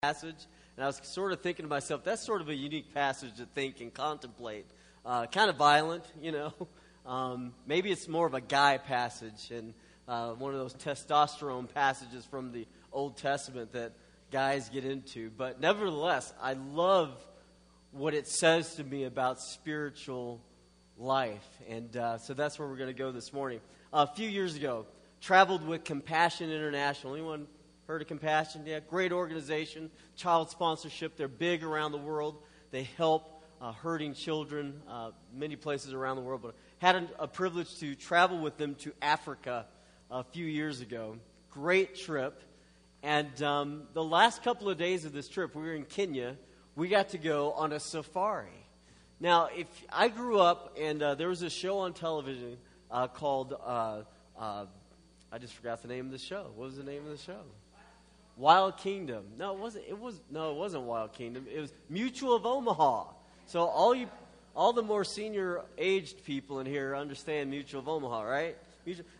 passage, and I was sort of thinking to myself, that's sort of a unique passage to think and contemplate. Uh, kind of violent, you know. Um, maybe it's more of a guy passage and uh, one of those testosterone passages from the Old Testament that guys get into. But nevertheless, I love what it says to me about spiritual life. And uh, so that's where we're going to go this morning. a few years ago, traveled with Compassion International. Anyone heard of Compassion? Yeah, great organization, child sponsorship. They're big around the world. They help uh, hurting children uh, many places around the world. But had a, a privilege to travel with them to Africa a few years ago. Great trip. And um, the last couple of days of this trip, we were in Kenya. We got to go on a safari. Now, if I grew up and uh, there was a show on television uh, called, uh, uh, I just forgot the name of the show. What was the name of the show? Wild Kingdom. No, it wasn't. It was no, it wasn't Wild Kingdom. It was Mutual of Omaha. So all you, all the more senior aged people in here understand Mutual of Omaha, right?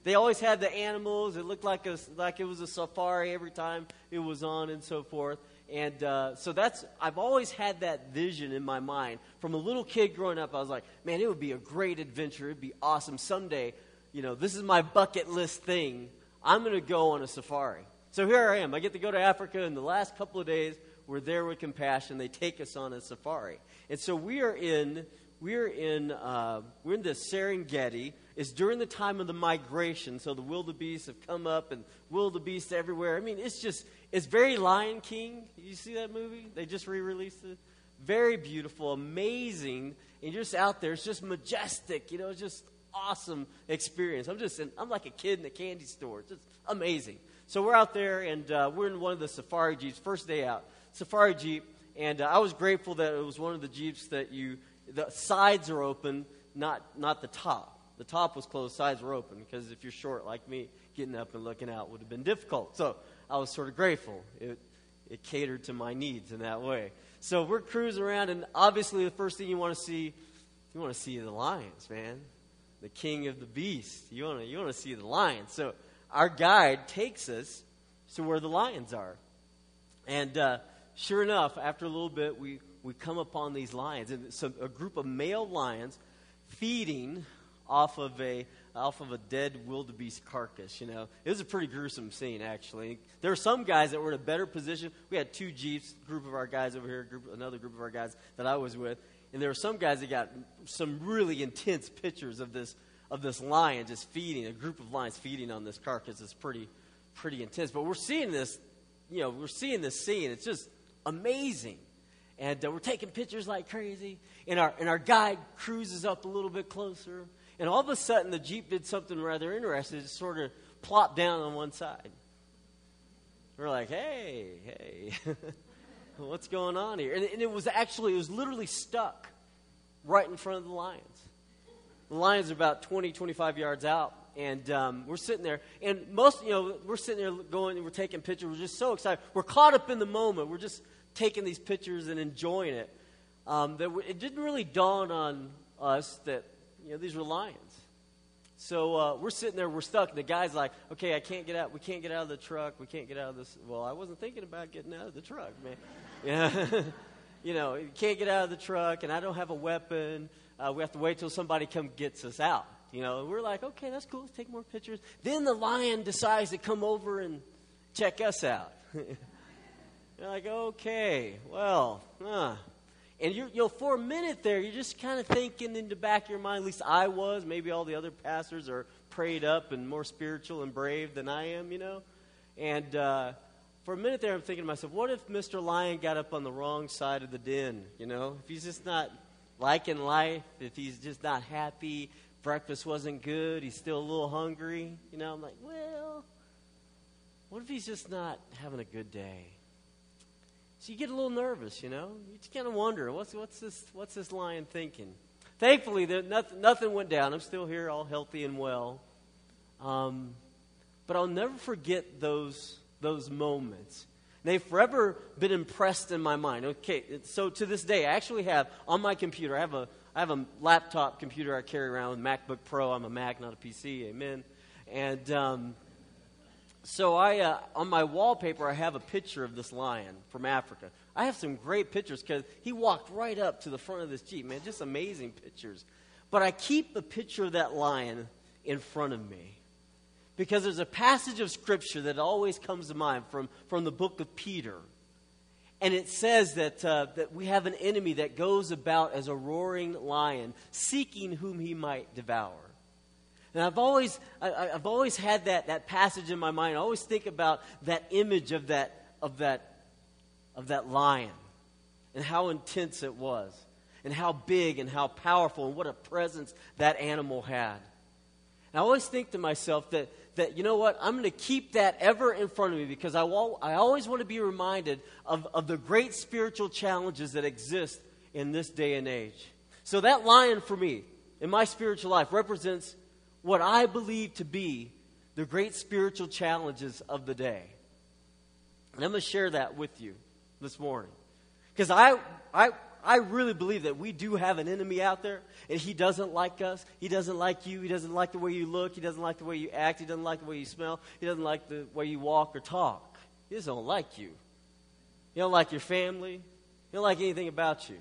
They always had the animals. It looked like a, like it was a safari every time it was on, and so forth. And uh, so that's I've always had that vision in my mind from a little kid growing up. I was like, man, it would be a great adventure. It'd be awesome someday. You know, this is my bucket list thing. I'm going to go on a safari. So here I am. I get to go to Africa, and the last couple of days we're there with compassion. They take us on a safari, and so we are in we're in uh, we're in the Serengeti. It's during the time of the migration, so the wildebeest have come up and wildebeest everywhere. I mean, it's just it's very Lion King. You see that movie? They just re-released it. Very beautiful, amazing, and you're just out there. It's just majestic. You know, it's just awesome experience. I'm just in, I'm like a kid in a candy store. It's just amazing. So we're out there, and uh, we're in one of the safari jeeps. First day out, safari jeep, and uh, I was grateful that it was one of the jeeps that you the sides are open, not, not the top. The top was closed, sides were open, because if you're short like me, getting up and looking out would have been difficult. So I was sort of grateful. It, it catered to my needs in that way. So we're cruising around, and obviously the first thing you want to see, you want to see the lions, man. The king of the beast. You want to you want to see the lions. So our guide takes us to where the lions are, and uh, sure enough, after a little bit, we we come upon these lions, and it's a, a group of male lions feeding off of a off of a dead wildebeest carcass. You know, it was a pretty gruesome scene. Actually, there were some guys that were in a better position. We had two jeeps, group of our guys over here, group, another group of our guys that I was with, and there were some guys that got some really intense pictures of this of this lion just feeding a group of lions feeding on this carcass. It's pretty pretty intense. But we're seeing this, you know, we're seeing this scene. It's just amazing and uh, we're taking pictures like crazy. And our, and our guide cruises up a little bit closer. And all of a sudden, the Jeep did something rather interesting. It sort of plopped down on one side. We're like, hey, hey, what's going on here? And, and, it was actually, it was literally stuck right in front of the lions. The lions are about 20, 25 yards out. And um, we're sitting there, and most, you know, we're sitting there going, we're taking pictures. We're just so excited. We're caught up in the moment. We're just taking these pictures and enjoying it, um, that it didn't really dawn on us that you know these were lions. So uh, we're sitting there, we're stuck. And the guy's like, "Okay, I can't get out. We can't get out of the truck. We can't get out of this." Well, I wasn't thinking about getting out of the truck, man. Yeah, you know, you can't get out of the truck, and I don't have a weapon. Uh, we have to wait till somebody comes gets us out. You know, we're like, okay, that's cool. Let's take more pictures. Then the lion decides to come over and check us out. You're like, okay, well, huh. And you know, for a minute there, you're just kind of thinking in the back of your mind, at least I was, maybe all the other pastors are prayed up and more spiritual and brave than I am, you know? And uh, for a minute there, I'm thinking to myself, what if Mr. Lion got up on the wrong side of the den, you know? If he's just not liking life, if he's just not happy, breakfast wasn't good, he's still a little hungry, you know? I'm like, well, what if he's just not having a good day? So you get a little nervous, you know. You just kind of wonder what's what's this what's this lion thinking. Thankfully, there, nothing, nothing went down. I'm still here, all healthy and well. Um, but I'll never forget those those moments. They've forever been impressed in my mind. Okay, so to this day, I actually have on my computer. I have a I have a laptop computer I carry around with MacBook Pro. I'm a Mac, not a PC. Amen. And um, so I, uh, on my wallpaper, I have a picture of this lion from Africa. I have some great pictures because he walked right up to the front of this Jeep, man, just amazing pictures. But I keep the picture of that lion in front of me because there's a passage of Scripture that always comes to mind from, from the book of Peter. And it says that, uh, that we have an enemy that goes about as a roaring lion, seeking whom he might devour. And I've always, I, have always had that, that passage in my mind. I always think about that image of that, of, that, of that lion and how intense it was, and how big and how powerful, and what a presence that animal had. I always think to myself that, that you know what, I'm going to keep that ever in front of me because I, I always want to be reminded of, of the great spiritual challenges that exist in this day and age. So that lion for me in my spiritual life represents what I believe to be the great spiritual challenges of the day. And I'm going to share that with you this morning. Because I, I, I really believe that we do have an enemy out there, and he doesn't like us. He doesn't like you. He doesn't like the way you look. He doesn't like the way you act. He doesn't like the way you smell. He doesn't like the way you walk or talk. He just don't like you. He don't like your family. He don't like anything about you.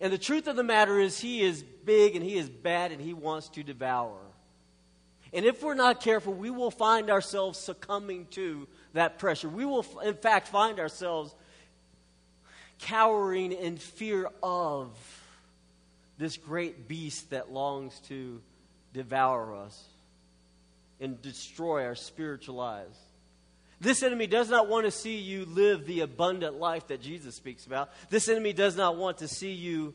And the truth of the matter is, he is big and he is bad and he wants to devour. And if we're not careful, we will find ourselves succumbing to that pressure. We will, in fact, find ourselves cowering in fear of this great beast that longs to devour us and destroy our spiritual lives. This enemy does not want to see you live the abundant life that Jesus speaks about. This enemy does not want to see you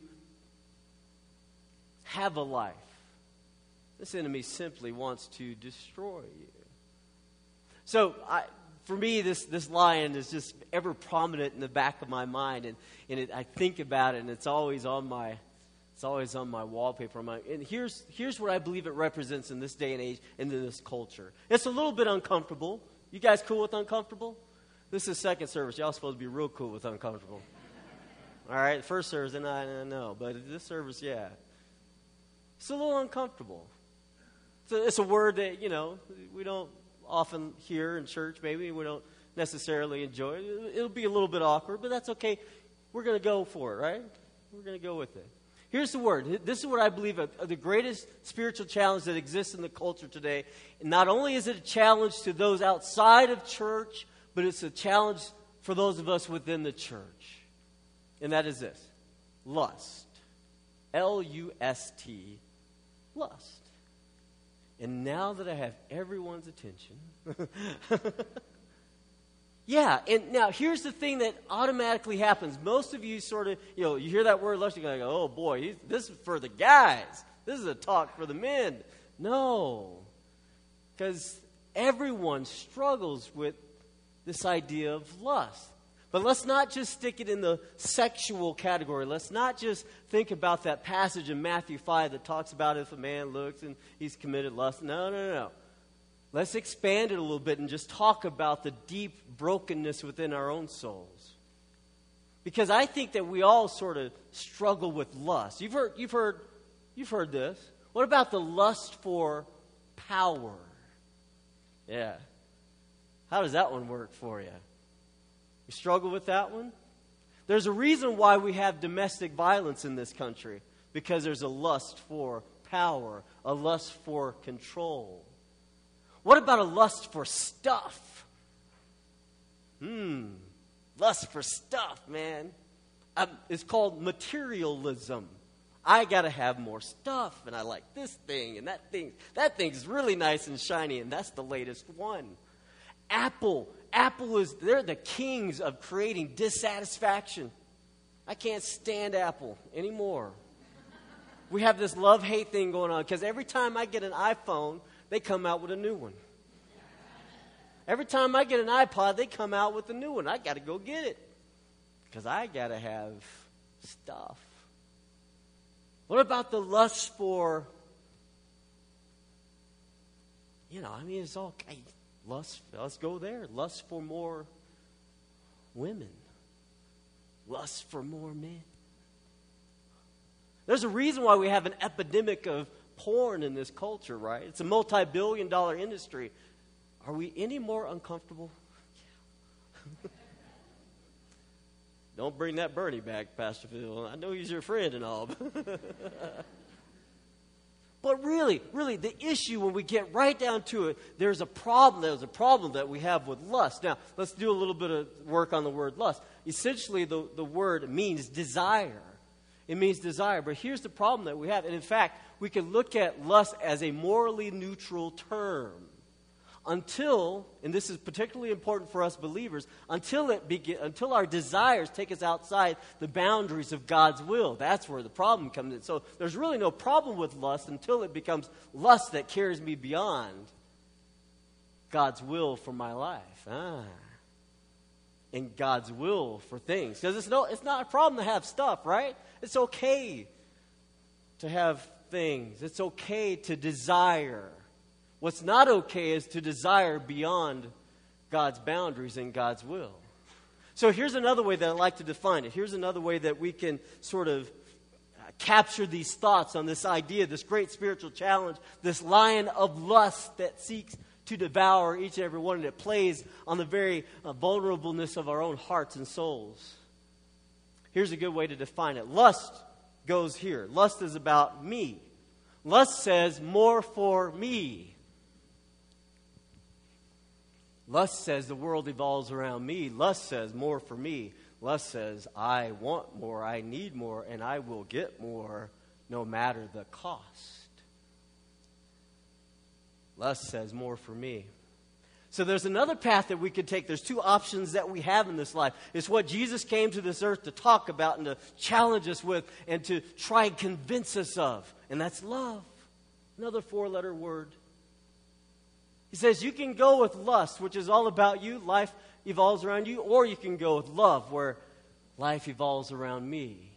have a life. This enemy simply wants to destroy you. So, I, for me, this, this lion is just ever prominent in the back of my mind, and, and it, I think about it, and it's always on my, it's always on my wallpaper. My, and here's, here's what I believe it represents in this day and age, in this culture. It's a little bit uncomfortable. You guys cool with uncomfortable? This is second service. Y'all supposed to be real cool with uncomfortable. All right, first service, and I, I know, but this service, yeah. It's a little uncomfortable. It's a, it's a word that, you know, we don't often hear in church, maybe we don't necessarily enjoy it. It'll be a little bit awkward, but that's okay. We're going to go for it, right? We're going to go with it. Here's the word. This is what I believe are the greatest spiritual challenge that exists in the culture today. And not only is it a challenge to those outside of church, but it's a challenge for those of us within the church. And that is this lust. L U S T, lust. And now that I have everyone's attention, yeah, and now here's the thing that automatically happens. Most of you sort of, you know, you hear that word lust, you go, oh boy, this is for the guys. This is a talk for the men. No, because everyone struggles with this idea of lust. But let's not just stick it in the sexual category. Let's not just think about that passage in Matthew 5 that talks about if a man looks and he's committed lust. No, no, no. Let's expand it a little bit and just talk about the deep brokenness within our own souls. Because I think that we all sort of struggle with lust. You've heard, you've heard, you've heard this. What about the lust for power? Yeah. How does that one work for you? You struggle with that one? There's a reason why we have domestic violence in this country because there's a lust for power, a lust for control. What about a lust for stuff? Hmm, lust for stuff, man. Um, it's called materialism. I got to have more stuff, and I like this thing and that thing. That thing's really nice and shiny, and that's the latest one. Apple Apple is, they're the kings of creating dissatisfaction. I can't stand Apple anymore. We have this love hate thing going on because every time I get an iPhone, they come out with a new one. Every time I get an iPod, they come out with a new one. I got to go get it because I got to have stuff. What about the lust for, you know, I mean, it's all, Lust, let's go there. Lust for more women, lust for more men. There's a reason why we have an epidemic of porn in this culture, right? It's a multi billion dollar industry. are we any more uncomfortable? Don't bring that Bernie back, Pastor Phil. I know he's your friend and all. but really, really, the issue when we get right down to it, there's a problem. There's a problem that we have with lust. Now, let's do a little bit of work on the word lust. Essentially, the, the word means desire. It means desire. But here's the problem that we have. And in fact, we can look at lust as a morally neutral term until, and this is particularly important for us believers, until, it begin, until our desires take us outside the boundaries of God's will. That's where the problem comes in. So there's really no problem with lust until it becomes lust that carries me beyond God's will for my life. Ah. And God's will for things. Because it's, no, it's not a problem to have stuff, right? It's okay to have things, it's okay to desire. What's not okay is to desire beyond God's boundaries and God's will. So here's another way that I like to define it. Here's another way that we can sort of uh, capture these thoughts on this idea, this great spiritual challenge, this lion of lust that seeks to devour each and every one, and it plays on the very uh, vulnerableness of our own hearts and souls. Here's a good way to define it lust goes here. Lust is about me. Lust says, more for me. Lust says the world evolves around me. Lust says more for me. Lust says I want more, I need more, and I will get more no matter the cost. Lust says more for me. So there's another path that we could take. There's two options that we have in this life. It's what Jesus came to this earth to talk about and to challenge us with and to try and convince us of. And that's love. Another four letter word. He says you can go with lust, which is all about you, life evolves around you, or you can go with love, where life evolves around me.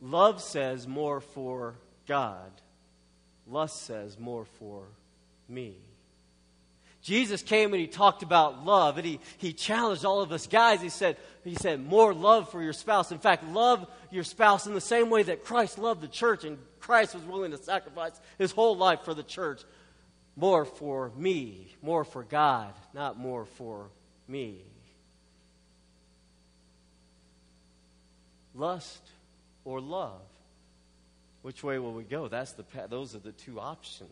Love says more for God, lust says more for me. Jesus came and he talked about love and he, he challenged all of us guys. He said, he said, more love for your spouse. In fact, love your spouse in the same way that Christ loved the church and Christ was willing to sacrifice his whole life for the church more for me, more for God, not more for me. Lust or love? Which way will we go? That's the those are the two options.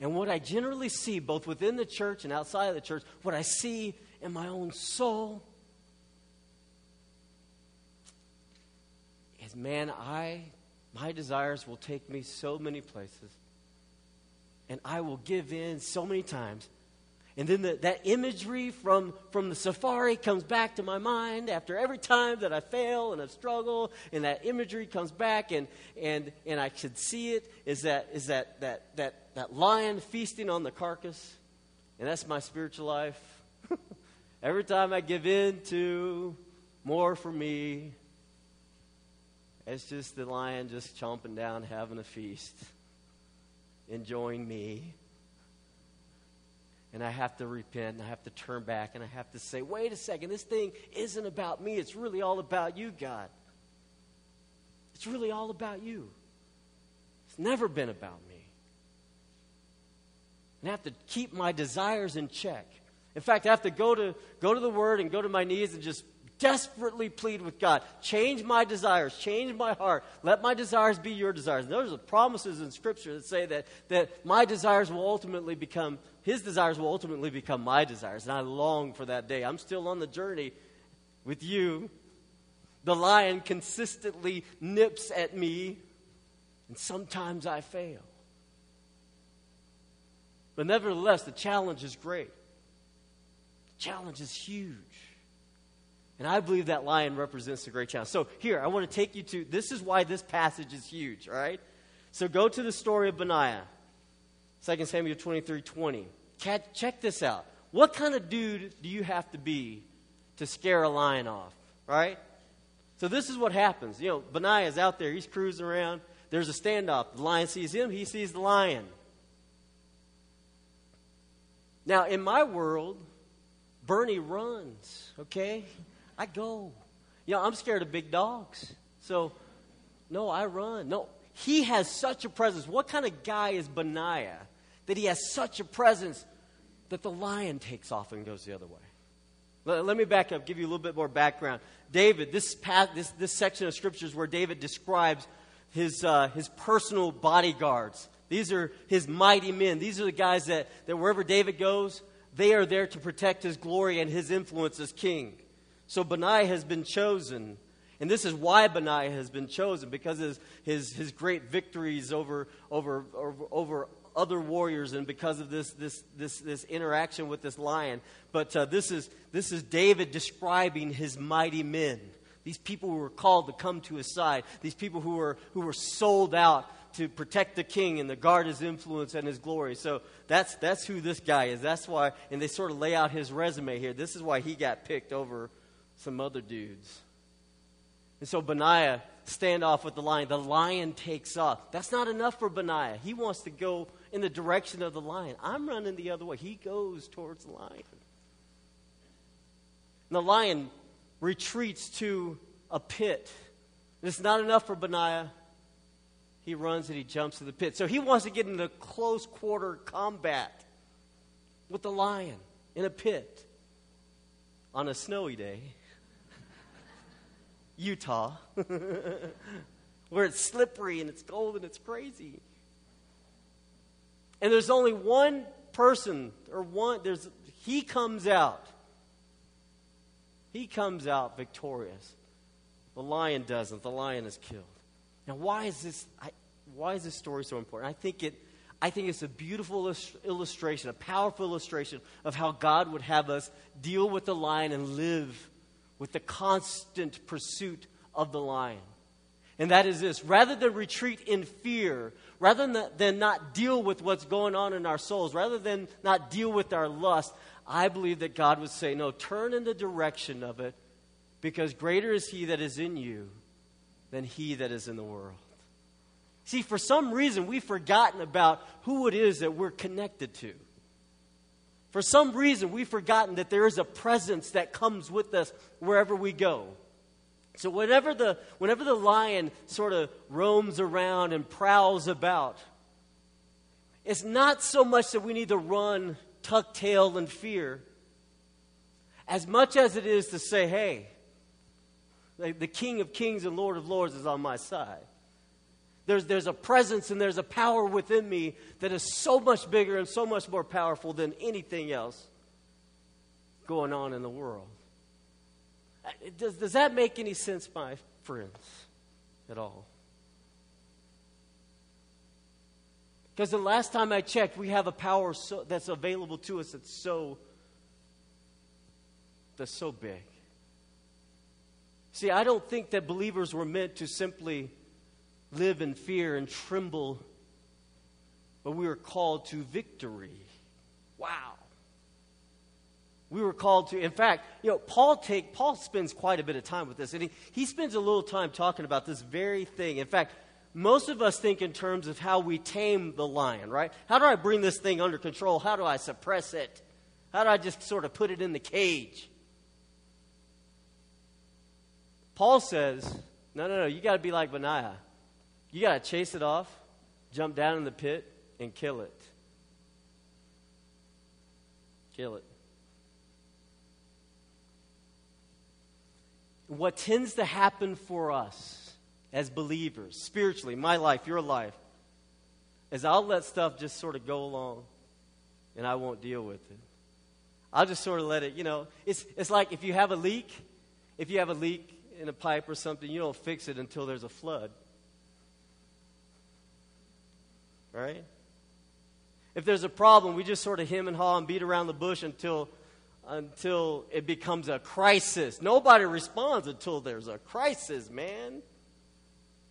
And what I generally see, both within the church and outside of the church, what I see in my own soul is man, I my desires will take me so many places and I will give in so many times. And then the, that imagery from, from the safari comes back to my mind after every time that I fail and I struggle, and that imagery comes back, and, and, and I should see it is that, is that, that, that, that lion feasting on the carcass. And that's my spiritual life. every time I give in to more for me, it's just the lion just chomping down, having a feast enjoying me. And I have to repent and I have to turn back and I have to say, wait a second, this thing isn't about me. It's really all about you, God. It's really all about you. It's never been about me. And I have to keep my desires in check. In fact, I have to go to, go to the Word and go to my knees and just desperately plead with God. Change my desires. Change my heart. Let my desires be your desires. And those are promises in Scripture that say that, that my desires will ultimately become, His desires will ultimately become my desires. And I long for that day. I'm still on the journey with you. The lion consistently nips at me, and sometimes I fail. But nevertheless, the challenge is great. The challenge is huge. And I believe that lion represents the great challenge. So here, I want to take you to this is why this passage is huge, all right? So go to the story of Benaiah, 2 Samuel 23 20. Check this out. What kind of dude do you have to be to scare a lion off, right? So this is what happens. You know, Benaiah is out there, he's cruising around. There's a standoff. The lion sees him, he sees the lion. Now, in my world, Bernie runs, okay? I go. You know, I'm scared of big dogs. So, no, I run. No, he has such a presence. What kind of guy is Benaiah that he has such a presence that the lion takes off and goes the other way. Let, let me back up, give you a little bit more background. David, this, path, this, this section of scriptures where David describes his, uh, his personal bodyguards. These are his mighty men. These are the guys that, that wherever David goes, they are there to protect his glory and his influence as king. So Benaiah has been chosen. And this is why Benaiah has been chosen, because of his, his, his great victories over, over, over, over other warriors and because of this, this, this, this interaction with this lion. But uh, this, is, this is David describing his mighty men. These people who were called to come to his side. These people who were, who were sold out to protect the king and to guard his influence and his glory. So that's, that's who this guy is. That's why, and they sort of lay out his resume here. This is why he got picked over some other dudes. And so Benaiah stand off with the lion. The lion takes off. That's not enough for Benaiah. He wants to go in the direction of the lion. I'm running the other way. He goes towards the lion. And the lion retreats to a pit. And it's not enough for Benaiah he runs and he jumps to the pit. So he wants to get into close quarter combat with the lion in a pit on a snowy day. Utah, where it's slippery and it's cold and it's crazy. And there's only one person, or one, there's, he comes out. He comes out victorious. The lion doesn't. The lion is killed. Now, why is this? I, why is this story so important? I think it. I think it's a beautiful illustration, a powerful illustration of how God would have us deal with the lion and live with the constant pursuit of the lion. And that is this rather than retreat in fear, rather than, not deal with what's going on in our souls, rather than not deal with our lust, I believe that God would say, No, turn in the direction of it, because greater is He that is in you than he that is in the world. See, for some reason, we've forgotten about who it is that we're connected to. For some reason, we've forgotten that there is a presence that comes with us wherever we go. So, whenever the, whenever the lion sort of roams around and prowls about, it's not so much that we need to run, tuck tail, and fear, as much as it is to say, hey, the King of Kings and Lord of Lords is on my side. There's, there's a presence and there's a power within me that is so much bigger and so much more powerful than anything else going on in the world. Uh, does, does that make any sense, my friends, at all? Because the last time I checked, we have a power so, that's available to us that's so that's so big. See, I don't think that believers were meant to simply live in fear and tremble, but we were called to victory. Wow. We were called to, in fact, you know, Paul take Paul spends quite a bit of time with this, and he, he spends a little time talking about this very thing. In fact, most of us think in terms of how we tame the lion, right? How do I bring this thing under control? How do I suppress it? How do I just sort of put it in the cage? Paul says, no, no, no, you got to be like Benaiah. You got to chase it off, jump down in the pit, and kill it. Kill it. What tends to happen for us as believers, spiritually, my life, your life, is I'll let stuff just sort of go along and I won't deal with it. I'll just sort of let it, you know, it's, it's like if you have a leak, if you have a leak in a pipe or something, you don't fix it until there's a flood. Right? If there's a problem, we just sort of hem and haw and beat around the bush until, until it becomes a crisis. Nobody responds until there's a crisis, man.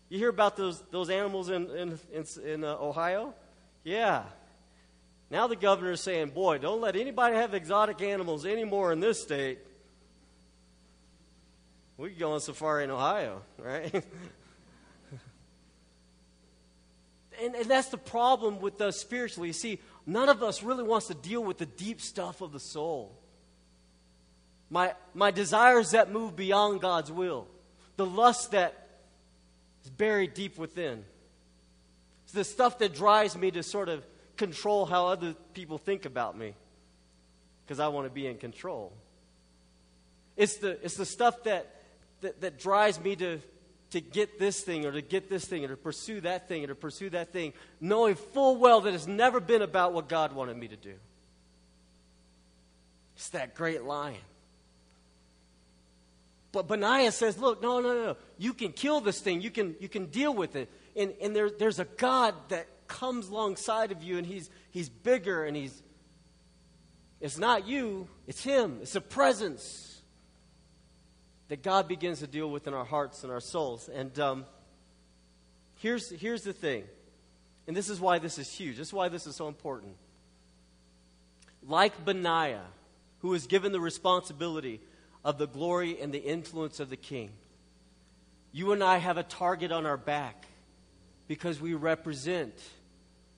You hear about those, those animals in, in, in, in uh, Ohio? Yeah. Now the governor is saying, boy, don't let anybody have exotic animals anymore in this state. We could go on safari in Ohio, right? and, and that's the problem with us spiritually. You see, none of us really wants to deal with the deep stuff of the soul. My, my desires that move beyond God's will, the lust that is buried deep within. It's the stuff that drives me to sort of control how other people think about me because I want to be in control. It's the, it's the stuff that, that, that drives me to, to get this thing or to get this thing or to pursue that thing or to pursue that thing, knowing full well that it's never been about what God wanted me to do. It's that great lion. But Benaiah says, look, no, no, no. You can kill this thing. You can, you can deal with it. And, and there, there's a God that comes alongside of you, and he's, he's bigger, and he's. It's not you, it's him. It's a presence that God begins to deal with in our hearts and our souls. And um, here's, here's the thing, and this is why this is huge. This is why this is so important. Like Benaiah, who was given the responsibility of the glory and the influence of the king. You and I have a target on our back because we represent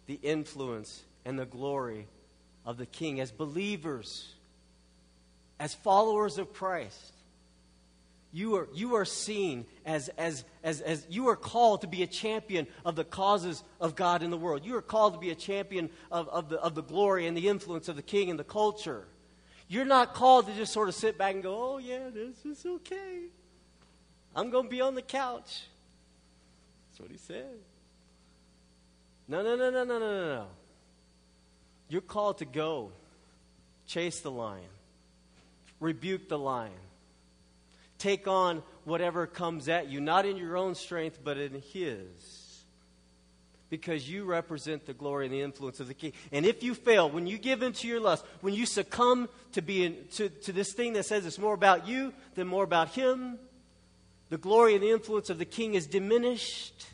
the influence and the glory of the king as believers, as followers of Christ. You are, you are seen as, as, as, as you are called to be a champion of the causes of God in the world. You are called to be a champion of, of, the, of the glory and the influence of the king and the culture. You're not called to just sort of sit back and go, oh, yeah, this is okay. I'm going to be on the couch. That's what he said. No, no, no, no, no, no, no. You're called to go chase the lion, rebuke the lion, take on whatever comes at you, not in your own strength, but in his because you represent the glory and the influence of the king. And if you fail, when you give into your lust, when you succumb to, being, to, to this thing that says it's more about you than more about him, the glory and the influence of the king is diminished.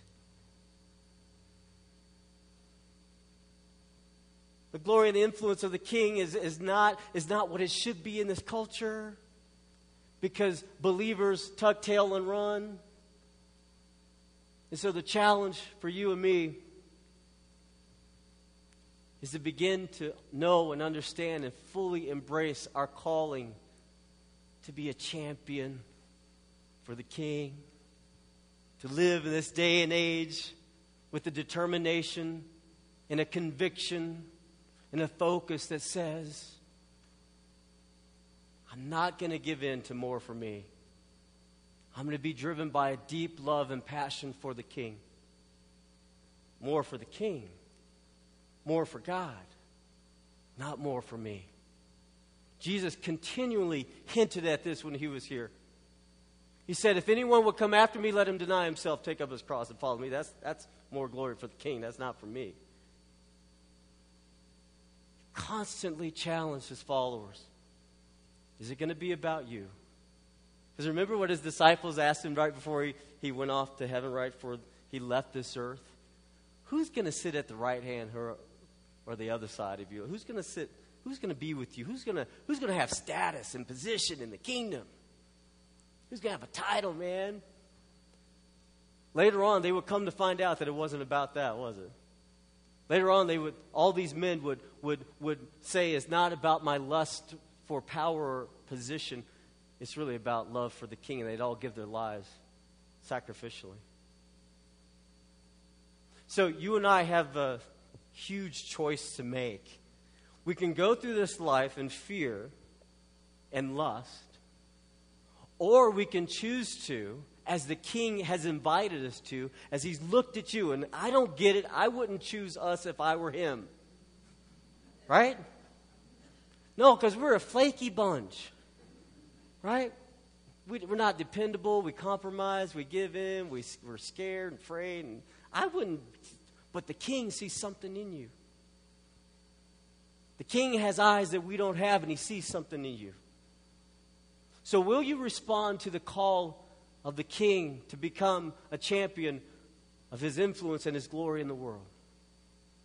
The glory and the influence of the king is, is, not, is not what it should be in this culture because believers tuck tail and run. And so the challenge for you and me is to begin to know and understand and fully embrace our calling to be a champion for the King, to live in this day and age with a determination and a conviction and a focus that says, I'm not going to give in to more for me. I'm going to be driven by a deep love and passion for the King. More for the King more for God, not more for me. Jesus continually hinted at this when he was here. He said, If anyone would come after me, let him deny himself, take up his cross, and follow me. That's, that's more glory for the king. That's not for me. Constantly challenged his followers. Is it going to be about you? Because remember what his disciples asked him right before he, he went off to heaven, right before he left this earth? Who's going to sit at the right hand or the other side of you? Who's going to sit? Who's going to be with you? Who's going to who's going to have status and position in the kingdom? Who's going to have a title, man? Later on, they would come to find out that it wasn't about that, was it? Later on, they would all these men would would would say it's not about my lust for power or position. It's really about love for the king, and they'd all give their lives sacrificially. So you and I have a huge choice to make. We can go through this life in fear and lust, or we can choose to, as the king has invited us to, as he's looked at you, and I don't get it. I wouldn't choose us if I were him. Right? No, because we're a flaky bunch. Right? We, are not dependable. We compromise. We give in. We, we're scared and afraid. And I wouldn't but the king sees something in you. The king has eyes that we don't have, and he sees something in you. So, will you respond to the call of the king to become a champion of his influence and his glory in the world?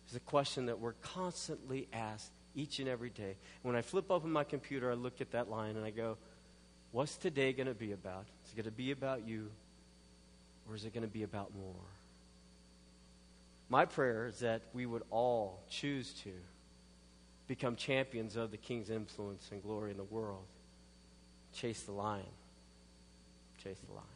It's a question that we're constantly asked each and every day. When I flip open my computer, I look at that line and I go, What's today going to be about? Is it going to be about you, or is it going to be about more? My prayer is that we would all choose to become champions of the king's influence and glory in the world. Chase the lion. Chase the lion.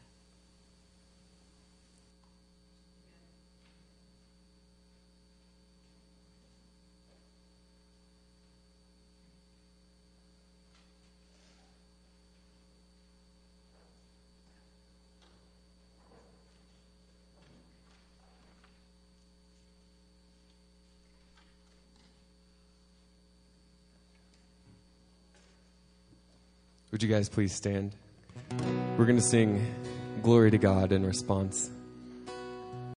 Would you guys please stand? We're going to sing Glory to God in response.